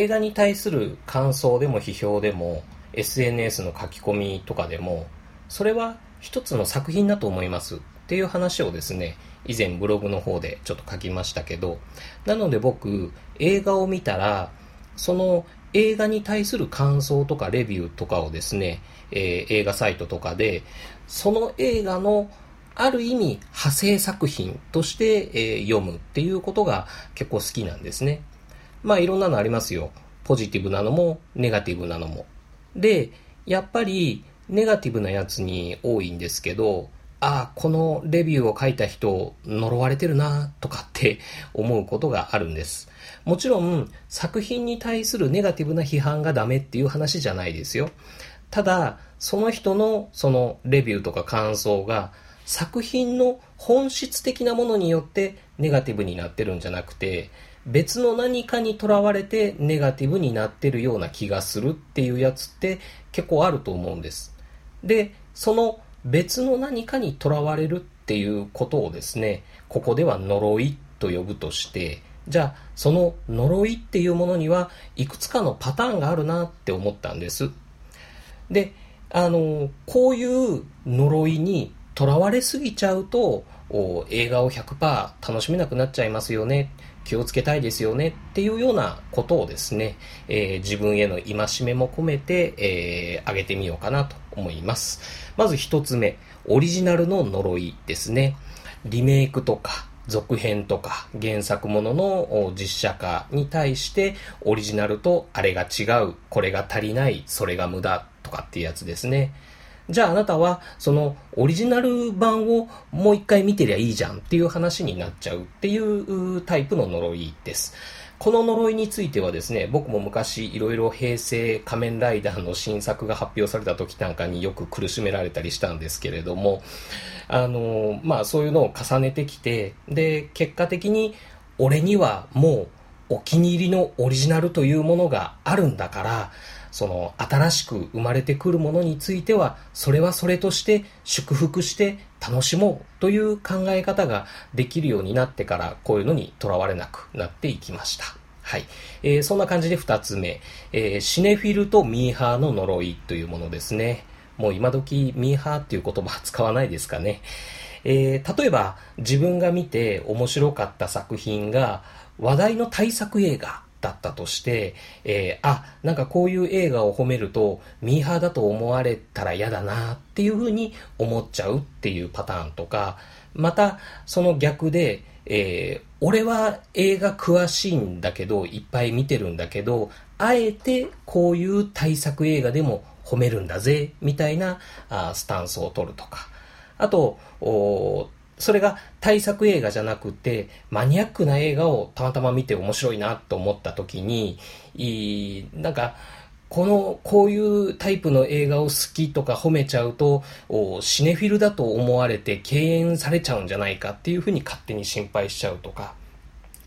映画に対する感想でも批評でも SNS の書き込みとかでもそれは一つの作品だと思いますっていう話をですね以前ブログの方でちょっと書きましたけどなので僕映画を見たらその映画に対する感想とかレビューとかをですね、えー、映画サイトとかでその映画のある意味派生作品として、えー、読むっていうことが結構好きなんですね。まあいろんなのありますよ。ポジティブなのもネガティブなのも。で、やっぱりネガティブなやつに多いんですけど、ああ、このレビューを書いた人呪われてるなとかって 思うことがあるんです。もちろん作品に対するネガティブな批判がダメっていう話じゃないですよ。ただ、その人のそのレビューとか感想が作品の本質的なものによってネガティブになってるんじゃなくて、別の何かにとらわれてネガティブになってるような気がするっていうやつって結構あると思うんです。で、その別の何かにとらわれるっていうことをですね、ここでは呪いと呼ぶとして、じゃあその呪いっていうものにはいくつかのパターンがあるなって思ったんです。で、あの、こういう呪いにとらわれすぎちゃうと、映画を100%楽しめなくなっちゃいますよね。気をつけたいですよねっていうようなことをですね、えー、自分への戒めも込めて、えー、上げてみようかなと思います。まず一つ目、オリジナルの呪いですね。リメイクとか、続編とか原作ものの実写化に対してオリジナルとあれが違う、これが足りない、それが無駄とかっていうやつですね。じゃああなたはそのオリジナル版をもう一回見てりゃいいじゃんっていう話になっちゃうっていうタイプの呪いです。この呪いについてはですね、僕も昔いろいろ平成仮面ライダーの新作が発表された時なんかによく苦しめられたりしたんですけれども、あの、まあそういうのを重ねてきて、で、結果的に俺にはもうお気に入りのオリジナルというものがあるんだから、その新しく生まれてくるものについては、それはそれとして祝福して楽しもうという考え方ができるようになってから、こういうのにとらわれなくなっていきました。はい。えー、そんな感じで二つ目、えー、シネフィルとミーハーの呪いというものですね。もう今時ミーハーっていう言葉使わないですかね。えー、例えば自分が見て面白かった作品が話題の大作映画だったとして、えー、あ、なんかこういう映画を褒めると、ミーハーだと思われたら嫌だなっていうふうに思っちゃうっていうパターンとか、また、その逆で、えー、俺は映画詳しいんだけど、いっぱい見てるんだけど、あえてこういう大作映画でも褒めるんだぜ、みたいなあスタンスを取るとか。あと、それが対策映画じゃなくて、マニアックな映画をたまたま見て面白いなと思った時に、いなんか、この、こういうタイプの映画を好きとか褒めちゃうと、シネフィルだと思われて敬遠されちゃうんじゃないかっていうふうに勝手に心配しちゃうとか、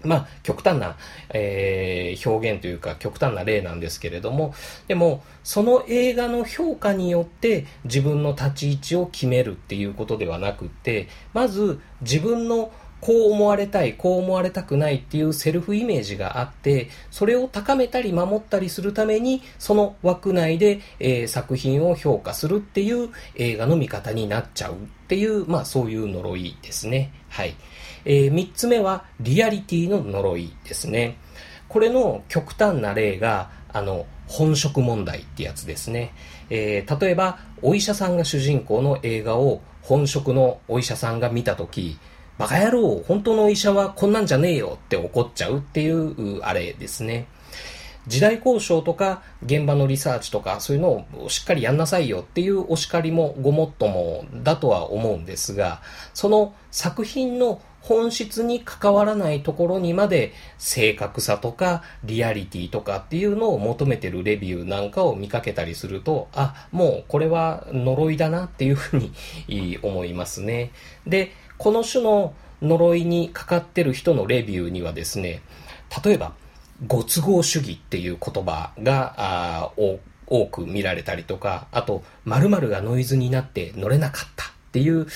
まあ、極端な、えー、表現というか極端な例なんですけれども、でも、その映画の評価によって自分の立ち位置を決めるっていうことではなくて、まず自分のこう思われたい、こう思われたくないっていうセルフイメージがあって、それを高めたり守ったりするために、その枠内で、えー、作品を評価するっていう映画の見方になっちゃうっていう、まあそういう呪いですね。はい。えー、3つ目はリアリティの呪いですね。これの極端な例が、あの、本職問題ってやつですね。えー、例えば、お医者さんが主人公の映画を本職のお医者さんが見たとき、バカ野郎、本当の医者はこんなんじゃねえよって怒っちゃうっていうあれですね。時代交渉とか現場のリサーチとかそういうのをしっかりやんなさいよっていうお叱りもごもっともだとは思うんですが、その作品の本質に関わらないところにまで正確さとかリアリティとかっていうのを求めてるレビューなんかを見かけたりすると、あ、もうこれは呪いだなっていうふうに思いますね。で、この種の呪いにかかってる人のレビューにはですね、例えば、ご都合主義っていう言葉が多く見られたりとか、あと、〇〇がノイズになって乗れなかったっていう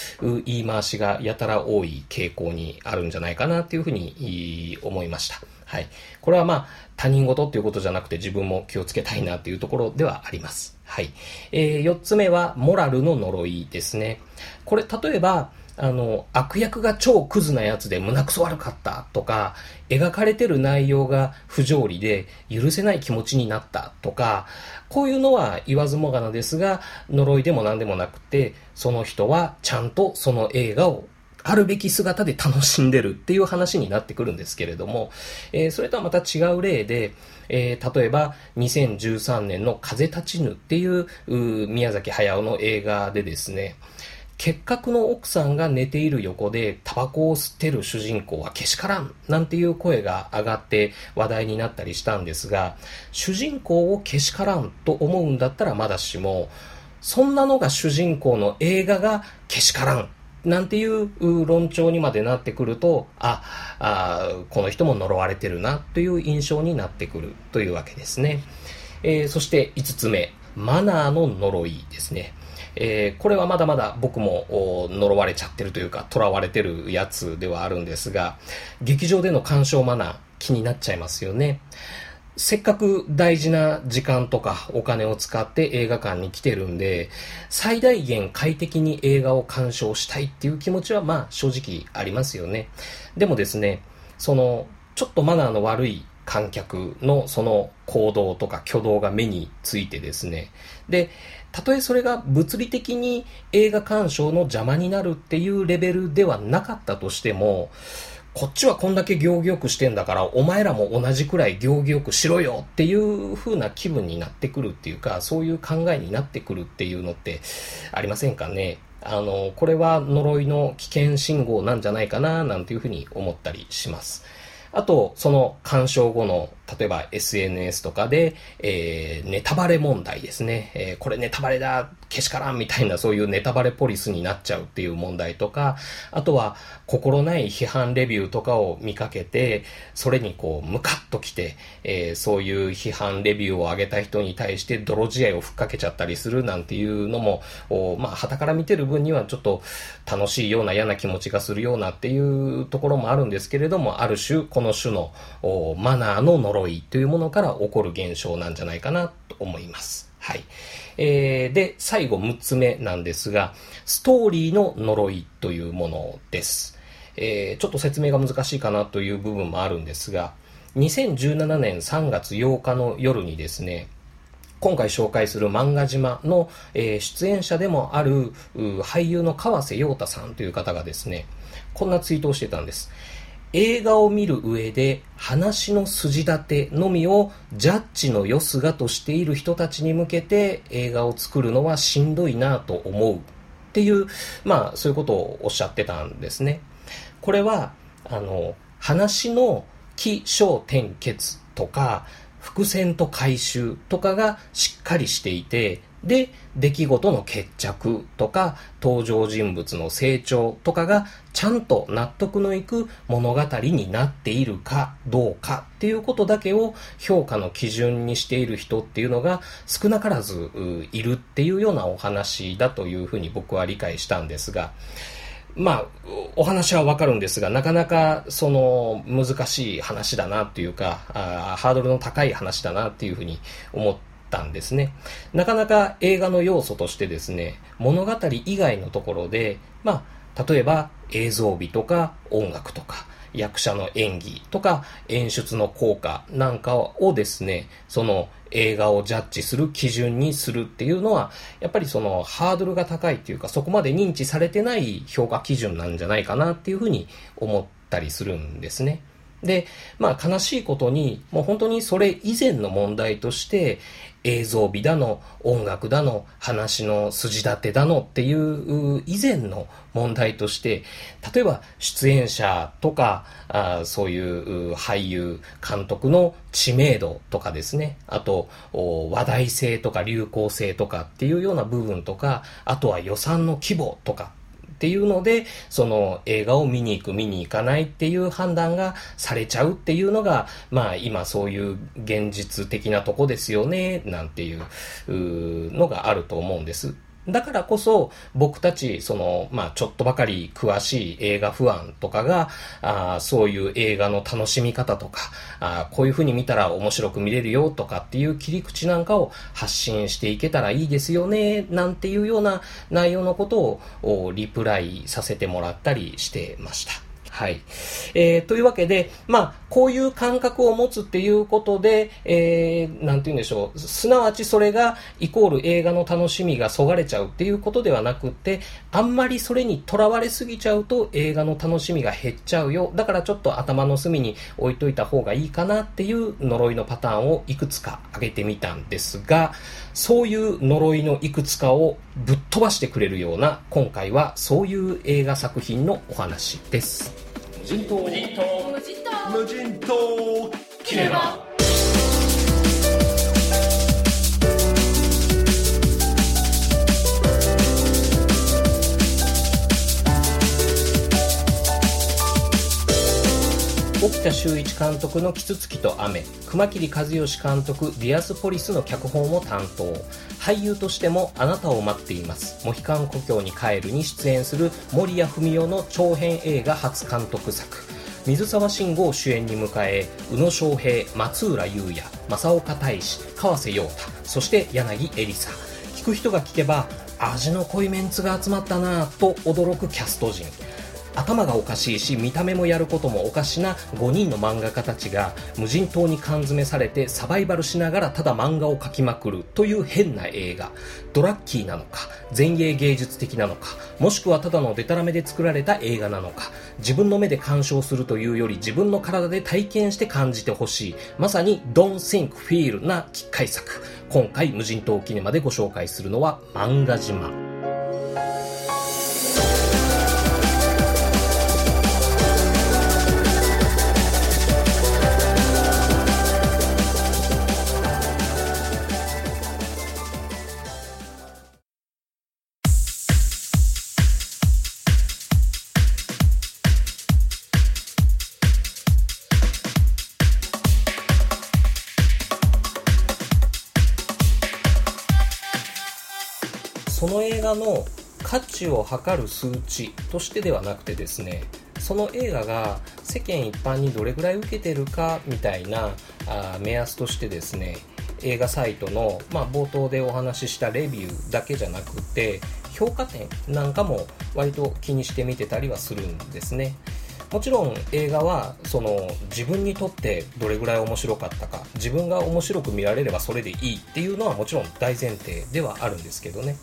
言い回しがやたら多い傾向にあるんじゃないかなっていうふうに思いました。はい。これはまあ、他人事っていうことじゃなくて自分も気をつけたいなっていうところではあります。はい。えー、4つ目は、モラルの呪いですね。これ、例えば、あの、悪役が超クズなやつで胸くそ悪かったとか、描かれてる内容が不条理で許せない気持ちになったとか、こういうのは言わずもがなですが、呪いでも何でもなくて、その人はちゃんとその映画をあるべき姿で楽しんでるっていう話になってくるんですけれども、えー、それとはまた違う例で、えー、例えば2013年の風立ちぬっていう宮崎駿の映画でですね、結核の奥さんが寝ている横でタバコを吸ってる主人公はけしからんなんていう声が上がって話題になったりしたんですが、主人公をけしからんと思うんだったらまだしも、そんなのが主人公の映画がけしからんなんていう論調にまでなってくると、あ、あこの人も呪われてるなという印象になってくるというわけですね。えー、そして5つ目、マナーの呪いですね。えー、これはまだまだ僕も呪われちゃってるというか、囚われてるやつではあるんですが、劇場での鑑賞マナー気になっちゃいますよね。せっかく大事な時間とかお金を使って映画館に来てるんで、最大限快適に映画を鑑賞したいっていう気持ちはまあ正直ありますよね。でもですね、その、ちょっとマナーの悪い観客のその行動とか挙動が目についてですね。で、たとえそれが物理的に映画鑑賞の邪魔になるっていうレベルではなかったとしても、こっちはこんだけ行儀よくしてんだから、お前らも同じくらい行儀よくしろよっていう風な気分になってくるっていうか、そういう考えになってくるっていうのってありませんかね。あの、これは呪いの危険信号なんじゃないかな、なんていう風に思ったりします。あと、その鑑賞後の、例えば SNS とかで、えー、ネタバレ問題ですね。えー、これネタバレだ、けしからんみたいなそういうネタバレポリスになっちゃうっていう問題とか、あとは心ない批判レビューとかを見かけて、それにこう、ムカッときて、えー、そういう批判レビューを上げた人に対して泥試合をふっかけちゃったりするなんていうのも、まあ、旗から見てる分にはちょっと楽しいような嫌な気持ちがするようなっていうところもあるんですけれども、ある種、この種のマナーの呪いというものから起こる現象なんじゃないかなと思います。はい。えー、で、最後6つ目なんですが、ストーリーの呪いというものです。えー、ちょっと説明が難しいかなという部分もあるんですが、2017年3月8日の夜にですね、今回紹介する漫画島の、えー、出演者でもある俳優の川瀬陽太さんという方がですね、こんなツイートをしてたんです。映画を見る上で話の筋立てのみをジャッジのよすがとしている人たちに向けて映画を作るのはしんどいなと思うっていう、まあそういうことをおっしゃってたんですね。これは、あの、話の起承転結とか、伏線と回収とかがしっかりしていて、で、出来事の決着とか、登場人物の成長とかが、ちゃんと納得のいく物語になっているかどうかっていうことだけを評価の基準にしている人っていうのが少なからずいるっていうようなお話だというふうに僕は理解したんですが、まあ、お話はわかるんですが、なかなかその難しい話だなっていうか、ハードルの高い話だなっていうふうに思ってたんですね。なかなか映画の要素としてですね、物語以外のところで、まあ、例えば映像美とか音楽とか、役者の演技とか演出の効果なんかをですね、その映画をジャッジする基準にするっていうのは、やっぱりそのハードルが高いっていうか、そこまで認知されてない評価基準なんじゃないかなっていうふうに思ったりするんですね。で、まあ悲しいことに、もう本当にそれ以前の問題として、映像美だの、音楽だの、話の筋立てだのっていう以前の問題として、例えば出演者とか、あそういう俳優、監督の知名度とかですね、あと話題性とか流行性とかっていうような部分とか、あとは予算の規模とか。っていうので、その映画を見に行く、見に行かないっていう判断がされちゃうっていうのが、まあ今そういう現実的なとこですよね、なんていうのがあると思うんです。だからこそ、僕たち、その、まあ、ちょっとばかり詳しい映画不安とかが、あそういう映画の楽しみ方とか、あこういうふうに見たら面白く見れるよとかっていう切り口なんかを発信していけたらいいですよね、なんていうような内容のことをリプライさせてもらったりしてました。はい。えー、というわけで、まあ、こういう感覚を持つっていうことで、えー、なんて言うんでしょう。すなわちそれが、イコール映画の楽しみがそがれちゃうっていうことではなくて、あんまりそれにとらわれすぎちゃうと映画の楽しみが減っちゃうよ。だからちょっと頭の隅に置いといた方がいいかなっていう呪いのパターンをいくつか挙げてみたんですが、そういう呪いのいくつかをぶっ飛ばしてくれるような、今回はそういう映画作品のお話です。人島。無人島。無人島。キネマ沖田修一監督の「キツツキと雨」熊切和義監督「ディアスポリス」の脚本を担当。俳優としても「あなたを待っています」「モヒカン故郷に帰る」に出演する森谷文夫の長編映画初監督作。水沢慎吾を主演に迎え宇野昌平松浦優也正岡大志川瀬陽太そして柳恵里沙。聞く人が聞けば味の濃いメンツが集まったなぁと驚くキャスト陣。頭がおかしいし見た目もやることもおかしな。5人の漫画家たちが無人島に缶詰されてサバイバルしながらただ漫画を描きまくるという変な映画。ドラッキーなのか前衛芸術的なのかもしくはただのデタラメで作られた映画なのか自分の目で鑑賞するというより自分の体で体験して感じてほしい。まさに Don't Think Feel な機械作。今回無人島キネマでご紹介するのは漫画島。画の価値を測る数値としてではなくてですねその映画が世間一般にどれぐらい受けてるかみたいなあ目安としてですね映画サイトの、まあ、冒頭でお話ししたレビューだけじゃなくて評価点なんかも割と気にして見てたりはするんですね。もちろん映画はその自分にとってどれぐらい面白かったか自分が面白く見られればそれでいいっていうのはもちろん大前提ではあるんですけどね。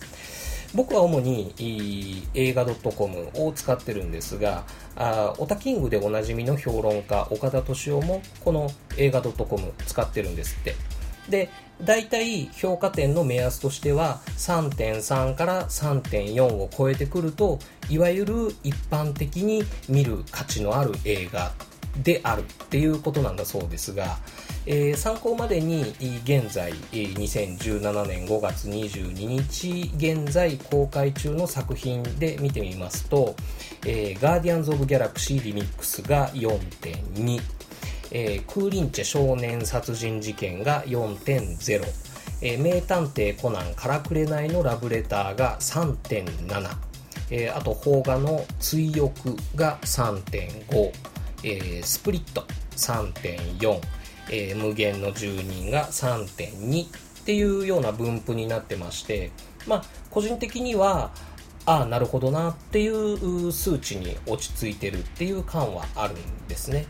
僕は主に映画 .com を使ってるんですが、あオタキングでおなじみの評論家、岡田敏夫もこの映画 .com 使ってるんですって。で、大体評価点の目安としては3.3から3.4を超えてくると、いわゆる一般的に見る価値のある映画であるっていうことなんだそうですが、えー、参考までに現在2017年5月22日現在公開中の作品で見てみますと、えー、ガーディアンズ・オブ・ギャラクシー・リミックスが4.2、えー、クーリンチェ少年殺人事件が4.0、えー、名探偵コナンからくれないのラブレターが3.7、えー、あと邦画の追憶が3.5、えー、スプリット3.4、えー、無限の住人が3.2っていうような分布になってまして、まあ、個人的には、ああ、なるほどなっていう数値に落ち着いてるっていう感はあるんですね。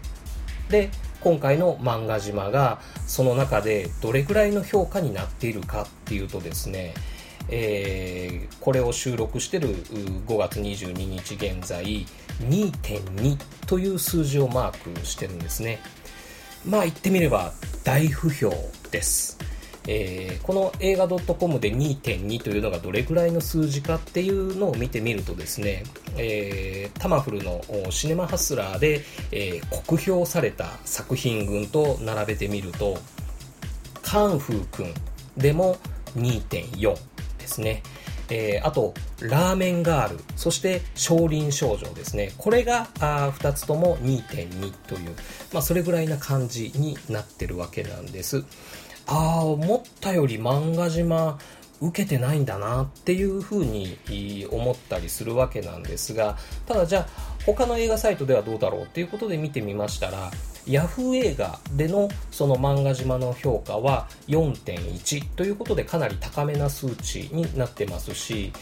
で、今回の漫画島がその中でどれくらいの評価になっているかっていうとですね、えー、これを収録してる5月22日現在2.2という数字をマークしてるんですね。まあ言ってみれば大不評です。えー、この映画 .com で2.2というのがどれぐらいの数字かっていうのを見てみるとですね、えー、タマフルのシネマハスラーで、えー、酷評された作品群と並べてみると、カンフー君でも2.4ですね。えー、あと、ラーメンガール、そして少林少女ですね。これがあ2つとも2.2という、まあ、それぐらいな感じになってるわけなんです。ああ、思ったより漫画島、受けてないんだなっていうふうに思ったりするわけなんですがただじゃあ他の映画サイトではどうだろうっていうことで見てみましたらヤフー映画でのその漫画島の評価は4.1ということでかなり高めな数値になってますし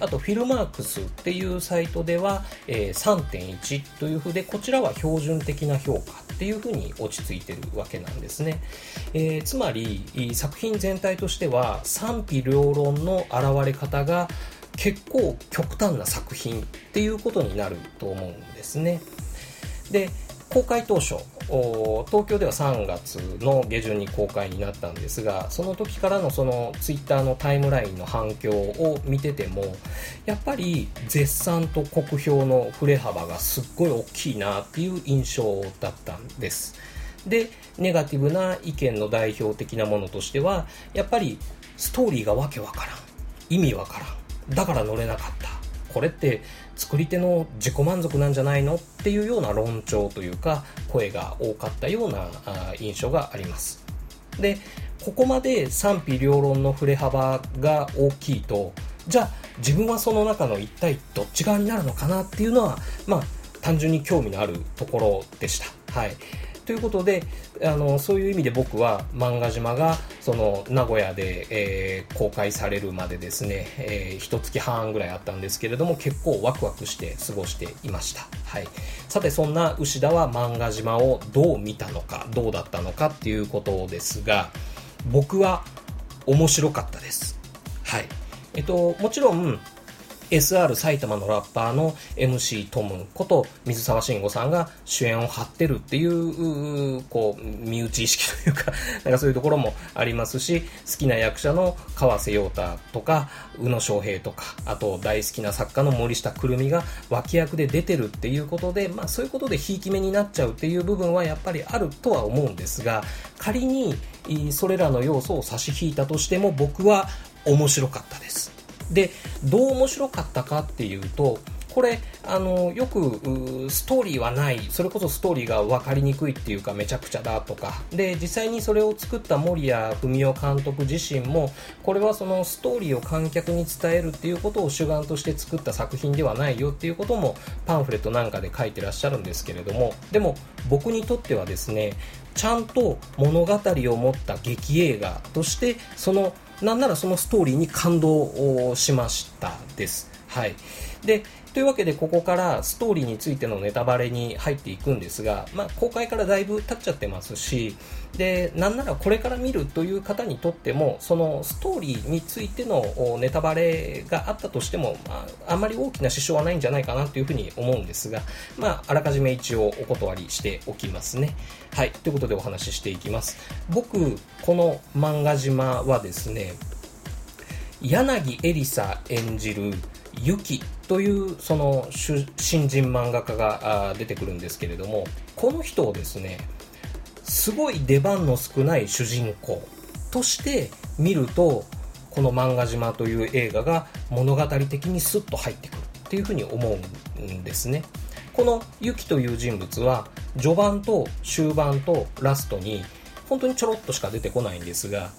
あとフィルマークスっていうサイトでは3.1というふうでこちらは標準的な評価っていうふうに落ち着いてるわけなんですね、えー、つまり作品全体としては賛否両論の現れ方が結構極端な作品っていうことになると思うんですね。で公開当初東京では3月の下旬に公開になったんですがその時からのそのツイッターのタイムラインの反響を見ててもやっぱり絶賛と酷評の振れ幅がすっごい大きいなっていう印象だったんです。でネガティブな意見の代表的なものとしてはやっぱりストーリーがわけわからん。意味わからん。だから乗れなかった。これって作り手の自己満足なんじゃないのっていうような論調というか声が多かったような印象があります。でここまで賛否両論の振れ幅が大きいとじゃあ自分はその中の一体どっち側になるのかなっていうのはまあ単純に興味のあるところでした。はい。ということであのそういう意味で僕は漫画島がその名古屋で、えー、公開されるまでですね、えー、一月半ぐらいあったんですけれども結構ワクワクして過ごしていました、はい、さてそんな牛田は漫画島をどう見たのかどうだったのかっていうことですが僕は面白かったです。はい。えっともちろん SR 埼玉のラッパーの MC トムこと水沢慎吾さんが主演を張ってるっていう、こう、身内意識というか、なんかそういうところもありますし、好きな役者の川瀬陽太とか、宇野昌平とか、あと大好きな作家の森下くるみが脇役で出てるっていうことで、まあそういうことでひいき目になっちゃうっていう部分はやっぱりあるとは思うんですが、仮にそれらの要素を差し引いたとしても僕は面白かったです。でどう面白かったかっていうとこれあのよくストーリーはないそれこそストーリーが分かりにくいっていうかめちゃくちゃだとか。で実際にそれを作った守谷文夫監督自身もこれはそのストーリーを観客に伝えるっていうことを主眼として作った作品ではないよっていうこともパンフレットなんかで書いてらっしゃるんですけれども。でも僕にとってはですねちゃんと物語を持った劇映画としてそのなんならそのストーリーに感動しましたです。はい。で、というわけでここからストーリーについてのネタバレに入っていくんですが、まあ、公開からだいぶ経っちゃってますしでなんならこれから見るという方にとってもそのストーリーについてのネタバレがあったとしても、まあ、あまり大きな支障はないんじゃないかなというふうに思うんですが、まあ、あらかじめ一応お断りしておきますね。はい、ということでお話ししていきます。僕この漫画島はですね柳エリサ演じるユキというその新人漫画家が出てくるんですけれどもこの人をですねすごい出番の少ない主人公として見るとこの「漫画島」という映画が物語的にスッと入ってくるっていうふうに思うんですね。このユキという人物は序盤と終盤とラストに本当にちょろっとしか出てこないんですが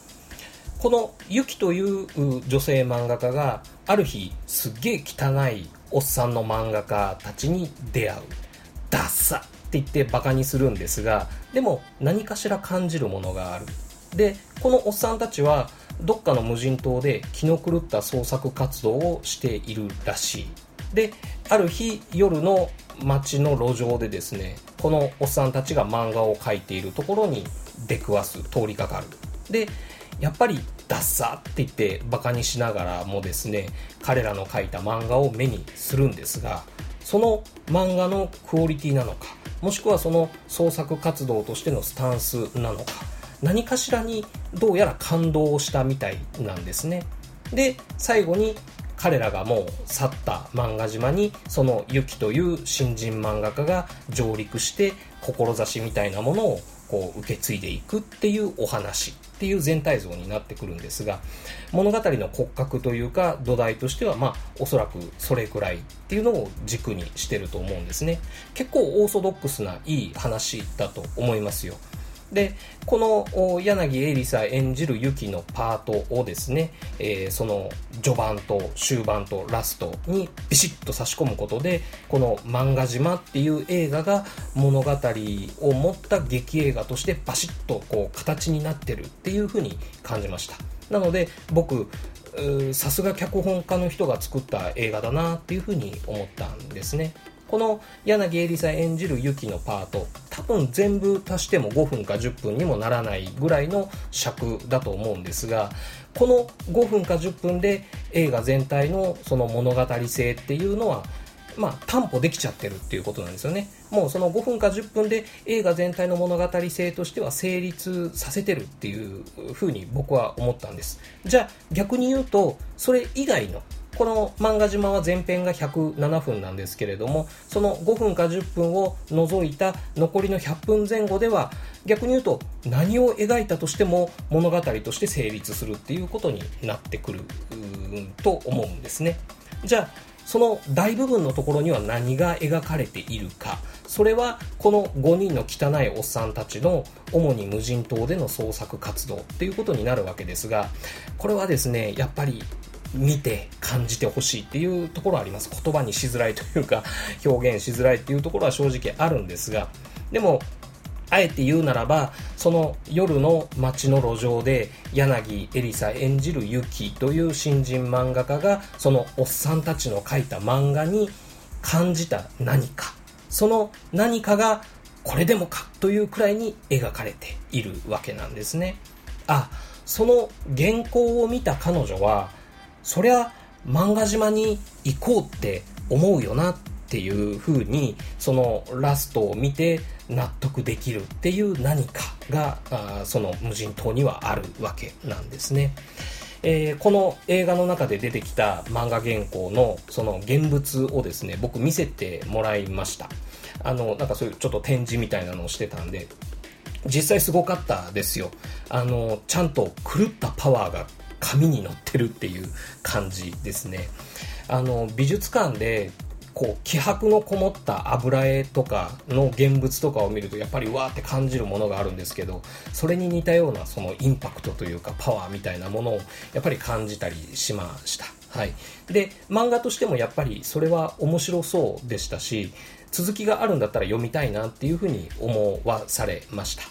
このユキという女性漫画家がある日すっげえ汚いおっさんの漫画家たちに出会う。ダッサって言ってバカにするんですがでも何かしら感じるものがある。でこのおっさんたちはどっかの無人島で気の狂った創作活動をしているらしい。である日夜の街の路上でですねこのおっさんたちが漫画を描いているところに出くわす通りかかる。でやっぱりダッサって言ってバカにしながらもですね彼らの描いた漫画を目にするんですがその漫画のクオリティなのかもしくはその創作活動としてのスタンスなのか何かしらにどうやら感動をしたみたいなんですね。で最後に彼らがもう去った漫画島にそのユキという新人漫画家が上陸して志みたいなものをこう受け継いでいくっていうお話。っていう全体像になってくるんですが物語の骨格というか土台としてはまあおそらくそれくらいっていうのを軸にしてると思うんですね。結構オーソドックスないい話だと思いますよ。でこの柳恵里沙演じるユキのパートをですね、えー、その序盤と終盤とラストにビシッと差し込むことでこの「漫画島」っていう映画が物語を持った劇映画としてバシッとこう形になってるっていうふうに感じました。なので僕さすが脚本家の人が作った映画だなっていうふうに思ったんですね。この柳恵里沙演じるユキのパート多分全部足しても5分か10分にもならないぐらいの尺だと思うんですがこの5分か10分で映画全体のその物語性っていうのはまあ、担保できちゃってるっていうことなんですよね。もうその5分か10分で映画全体の物語性としては成立させてるっていうふうに僕は思ったんです。じゃあ逆に言うと、それ以外のこの漫画島は前編が107分なんですけれどもその5分か10分を除いた残りの100分前後では逆に言うと何を描いたとしても物語として成立するっていうことになってくると思うんですね。じゃあその大部分のところには何が描かれているか。それはこの5人の汚いおっさんたちの主に無人島での創作活動っていうことになるわけですがこれはですねやっぱり見て感じてほしいっていうところはあります。言葉にしづらいというか 表現しづらいっていうところは正直あるんですがでもあえて言うならばその夜の街の路上で柳エリサ演じるユキという新人漫画家がそのおっさんたちの描いた漫画に感じた何か。その何かがこれでもかというくらいに描かれているわけなんですね。あその原稿を見た彼女はそりゃ漫画島に行こうって思うよなっていう風にそのラストを見て納得できるっていう何かがあその無人島にはあるわけなんですね。えー、この映画の中で出てきた漫画原稿のその現物をですね僕見せてもらいましたあのなんかそういうちょっと展示みたいなのをしてたんで実際すごかったですよあのちゃんと狂ったパワーが紙に載ってるっていう感じですね。あの、美術館でこう気迫のこもった油絵とかの現物とかを見るとやっぱりわーって感じるものがあるんですけどそれに似たようなそのインパクトというかパワーみたいなものをやっぱり感じたりしました。はい、で漫画としてもやっぱりそれは面白そうでしたし続きがあるんだったら読みたいなっていうふうに思わされました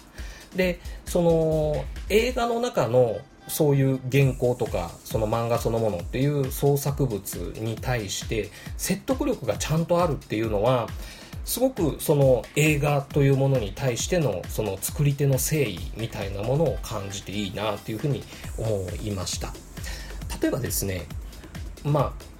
でその映画の中のそういう原稿とかその漫画そのものっていう創作物に対して説得力がちゃんとあるっていうのはすごくその映画というものに対してのその作り手の誠意みたいなものを感じていいなっていうふうに思いました。例えばですねまあ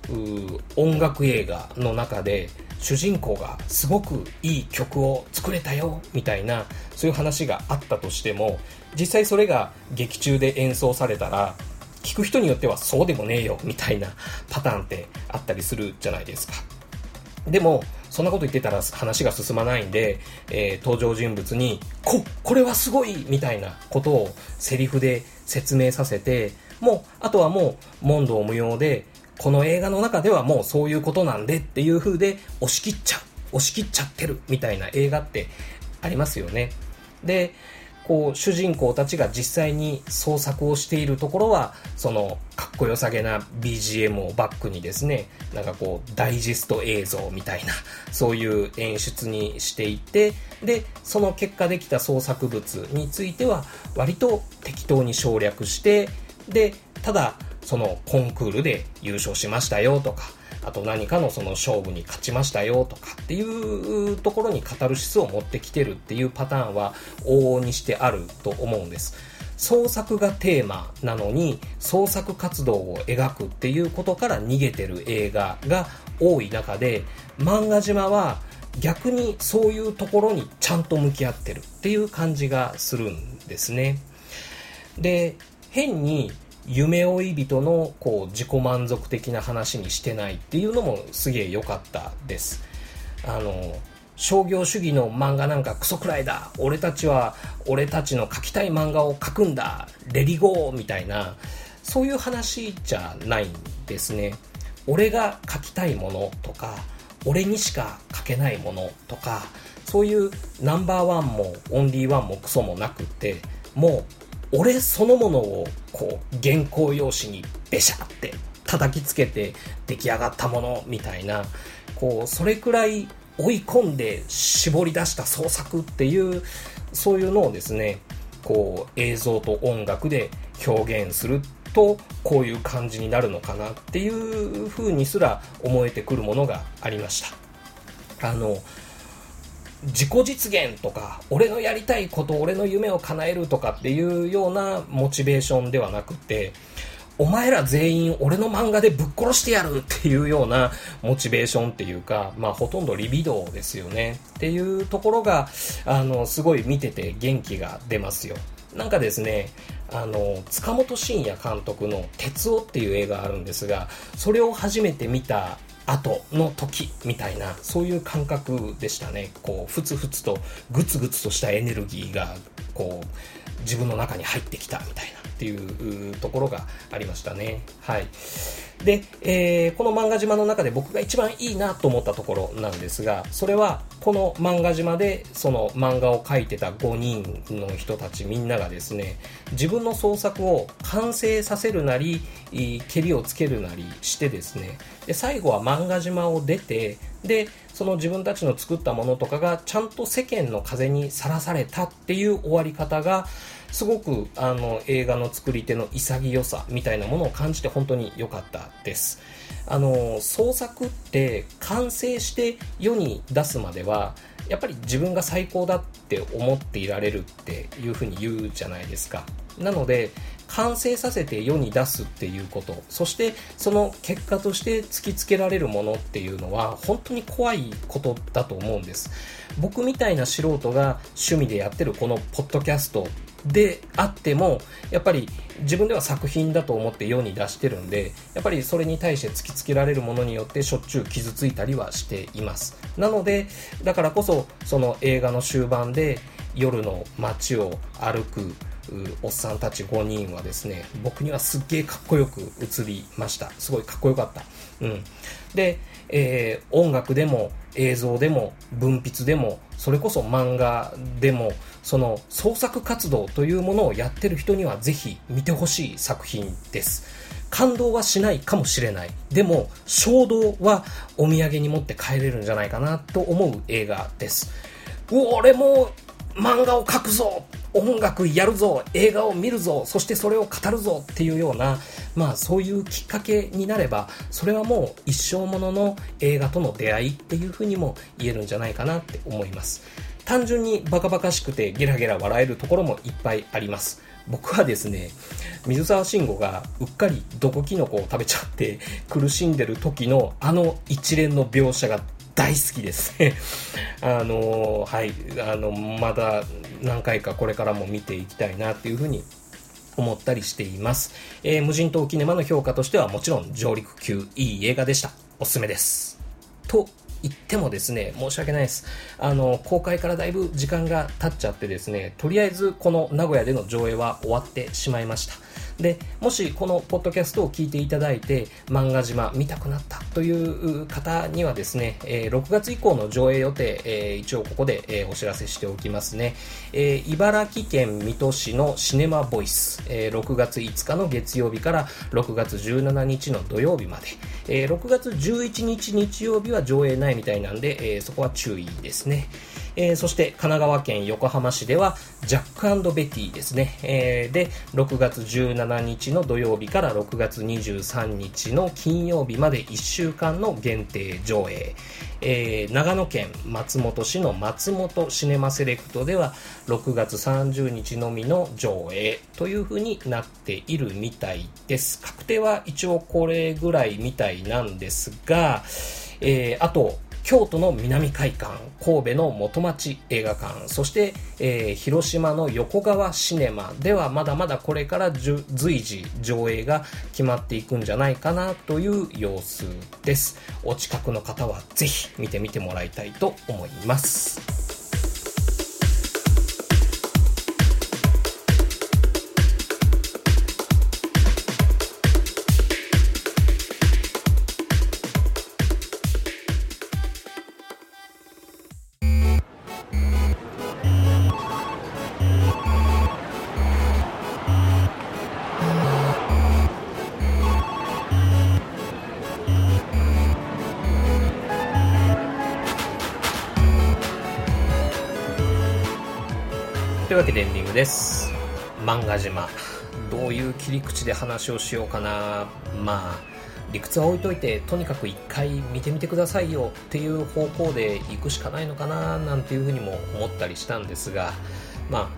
音楽映画の中で主人公がすごくいい曲を作れたよみたいなそういう話があったとしても実際それが劇中で演奏されたら聞く人によってはそうでもねえよみたいなパターンってあったりするじゃないですか。でもそんなこと言ってたら話が進まないんで、えー、登場人物にここれはすごいみたいなことをセリフで説明させてもうあとはもう問答無用でこの映画の中ではもうそういうことなんでっていう風で押し切っちゃう押し切っちゃってるみたいな映画ってありますよね。でこう主人公たちが実際に創作をしているところはそのかっこよさげな BGM をバックにですねなんかこうダイジェスト映像みたいな そういう演出にしていてでその結果できた創作物については割と適当に省略してでただそのコンクールで優勝しましたよとか、あと何かのその勝負に勝ちましたよとかっていうところにカタルシスを持ってきてるっていうパターンは往々にしてあると思うんです。創作がテーマなのに創作活動を描くっていうことから逃げてる映画が多い中で漫画島は逆にそういうところにちゃんと向き合ってるっていう感じがするんですね。で、変に夢追い人のこう自己満足的な話にしてないっていうのもすげえ良かったです。あの、商業主義の漫画なんかクソくらいだ。俺たちは俺たちの描きたい漫画を描くんだ。レディゴーみたいな。そういう話じゃないんですね。俺が描きたいものとか俺にしか描けないものとかそういうナンバーワンもオンリーワンもクソもなくってもう俺そのものをこう原稿用紙にベシャって叩きつけて出来上がったものみたいなこうそれくらい追い込んで絞り出した創作っていうそういうのをですねこう映像と音楽で表現するとこういう感じになるのかなっていう風にすら思えてくるものがありました。あの自己実現とか俺のやりたいこと俺の夢を叶えるとかっていうようなモチベーションではなくてお前ら全員俺の漫画でぶっ殺してやるっていうようなモチベーションっていうか、まあほとんどリビドーですよねっていうところが、あの、すごい見てて元気が出ますよ。なんかですね、あの、塚本慎也監督の鉄夫っていう映画があるんですが、それを初めて見た後の時みたいな、そういう感覚でしたね。こう、ふつふつとグツグツとしたエネルギーが、こう、自分の中に入ってきたみたいな。っていうところがありましたね。はい。で、えー、この漫画島の中で僕が一番いいなと思ったところなんですが、それはこの漫画島でその漫画を描いてた5人の人たちみんながですね、自分の創作を完成させるなり、蹴りをつけるなりしてですね、で、最後は漫画島を出て、で、その自分たちの作ったものとかがちゃんと世間の風にさらされたっていう終わり方が、すごくあの映画の作り手の潔さみたいなものを感じて本当に良かったです。あの創作って完成して世に出すまではやっぱり自分が最高だって思っていられるっていうふうに言うじゃないですか。なので完成させて世に出すっていうことそしてその結果として突きつけられるものっていうのは本当に怖いことだと思うんです僕みたいな素人が趣味でやってるこのポッドキャストであっても、やっぱり自分では作品だと思って世に出してるんで、やっぱりそれに対して突きつけられるものによってしょっちゅう傷ついたりはしています。なので、だからこそ、その映画の終盤で夜の街を歩くおっさんたち5人はですね、僕にはすっげえかっこよく映りました。すごいかっこよかった。うん。で、えー、音楽でも映像でも文筆でもそれこそ漫画でもその創作活動というものをやってる人にはぜひ見てほしい作品です。感動はしないかもしれない。でも衝動はお土産に持って帰れるんじゃないかなと思う映画です。俺も漫画を描くぞ。音楽やるぞ。映画を見るぞ。そしてそれを語るぞっていうようなまあそういうきっかけになればそれはもう一生ものの映画との出会いっていうふうにも言えるんじゃないかなって思います。単純にバカバカしくてゲラゲラ笑えるところもいっぱいあります僕はですね水沢慎吾がうっかり毒キノコを食べちゃって苦しんでる時のあの一連の描写が大好きですね。あのはい、あの、まだ何回かこれからも見ていきたいなっていうふうに思ったりしています。えー、無人島キネマの評価としてはもちろん上陸級いい映画でした。おすすめです。と言ってもですね、申し訳ないです。あの、公開からだいぶ時間が経っちゃってですね、とりあえずこの名古屋での上映は終わってしまいました。で、もしこのポッドキャストを聞いていただいて、漫画島見たくなったという方にはですね、えー、6月以降の上映予定、えー、一応ここで、えー、お知らせしておきますね。えー、茨城県水戸市のシネマボイス、えー、6月5日の月曜日から6月17日の土曜日まで、えー、6月11日日曜日は上映ないみたいなんで、えー、そこは注意ですね。えー、そして神奈川県横浜市ではジャックベティですね、えー、で6月17日の土曜日から6月23日の金曜日まで1週間の限定上映、えー、長野県松本市の松本シネマセレクトでは6月30日のみの上映というふうになっているみたいです。確定は一応これぐらいみたいなんですが、えー、あと京都の南海館、神戸の元町映画館、そして、えー、広島の横川シネマではまだまだこれから随時上映が決まっていくんじゃないかなという様子です。お近くの方はぜひ見てみてもらいたいと思います。というわけでエンディングです。漫画島。どういう切り口で話をしようかな。まあ理屈は置いといてとにかく一回見てみてくださいよっていう方向で行くしかないのかななんていうふうにも思ったりしたんですがま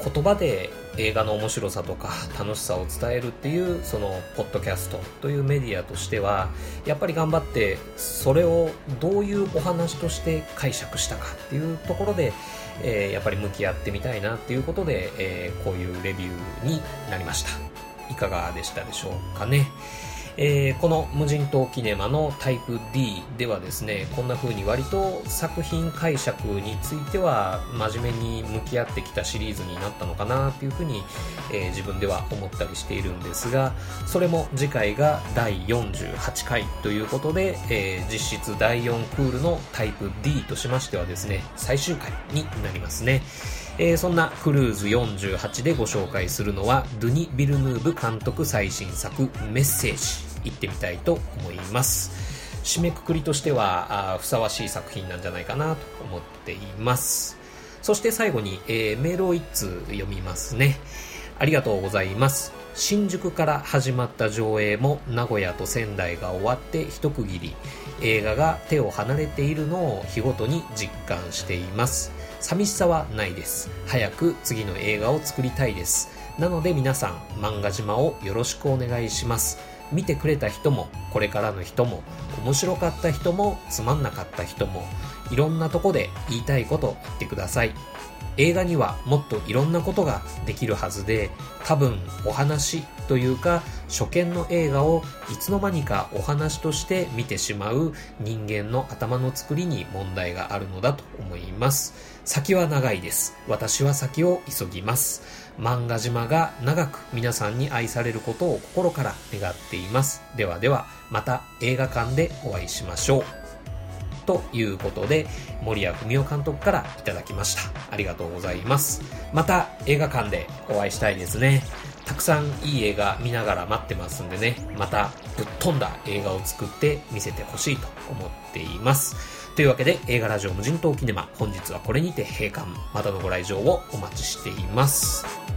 あ言葉で映画の面白さとか楽しさを伝えるっていうそのポッドキャストというメディアとしてはやっぱり頑張ってそれをどういうお話として解釈したかっていうところで、えー、やっぱり向き合ってみたいなっていうことで、えー、こういうレビューになりました。いかがでしたでしょうかね。えー、この無人島キネマのタイプ D ではですね、こんな風に割と作品解釈については真面目に向き合ってきたシリーズになったのかなっていう風に、えー、自分では思ったりしているんですが、それも次回が第48回ということで、えー、実質第4クールのタイプ D としましてはですね、最終回になりますね。えー、そんなクルーズ48でご紹介するのは、ドゥニ・ビルヌーブ監督最新作メッセージ。行ってみたいと思います。締めくくりとしてはあふさわしい作品なんじゃないかなと思っています。そして最後に、えー、メールを1通読みますね。ありがとうございます。新宿から始まった上映も名古屋と仙台が終わって一区切り。映画が手を離れているのを日ごとに実感しています。寂しさはないです。早く次の映画を作りたいです。なので皆さん、漫画島をよろしくお願いします。見てくれた人もこれからの人も面白かった人もつまんなかった人もいろんなとこで言いたいこと言ってください。映画にはもっといろんなことができるはずで多分お話というか初見の映画をいつの間にかお話として見てしまう人間の頭の作りに問題があるのだと思います。先は長いです。私は先を急ぎます。漫画島が長く皆さんに愛されることを心から願っています。ではでは、また映画館でお会いしましょう。ということで、森谷文夫監督からいただきました。ありがとうございます。また映画館でお会いしたいですね。たくさんいい映画見ながら待ってますんでね、またぶっ飛んだ映画を作って見せてほしいと思っています。というわけで映画ラジオ無人島キネマ本日はこれにて閉館またのご来場をお待ちしています